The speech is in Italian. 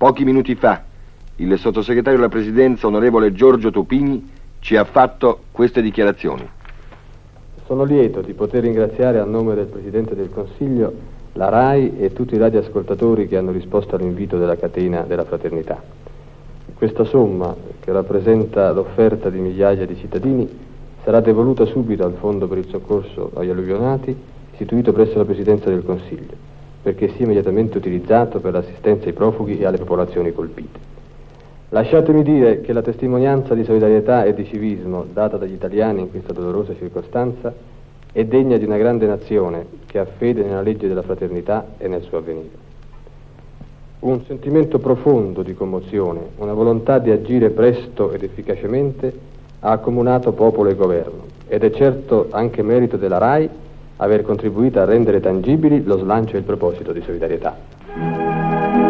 Pochi minuti fa il sottosegretario della Presidenza, onorevole Giorgio Topini, ci ha fatto queste dichiarazioni. Sono lieto di poter ringraziare a nome del Presidente del Consiglio la RAI e tutti i radioascoltatori che hanno risposto all'invito della catena della fraternità. Questa somma, che rappresenta l'offerta di migliaia di cittadini, sarà devoluta subito al Fondo per il soccorso agli alluvionati, istituito presso la Presidenza del Consiglio, perché sia immediatamente utilizzato per l'assistenza ai profughi e alle popolazioni colpite. Lasciatemi dire che la testimonianza di solidarietà e di civismo data dagli italiani in questa dolorosa circostanza è degna di una grande nazione che ha fede nella legge della fraternità e nel suo avvenire. Un sentimento profondo di commozione, una volontà di agire presto ed efficacemente ha accomunato popolo e governo ed è certo anche merito della RAI aver contribuito a rendere tangibili lo slancio e il proposito di solidarietà.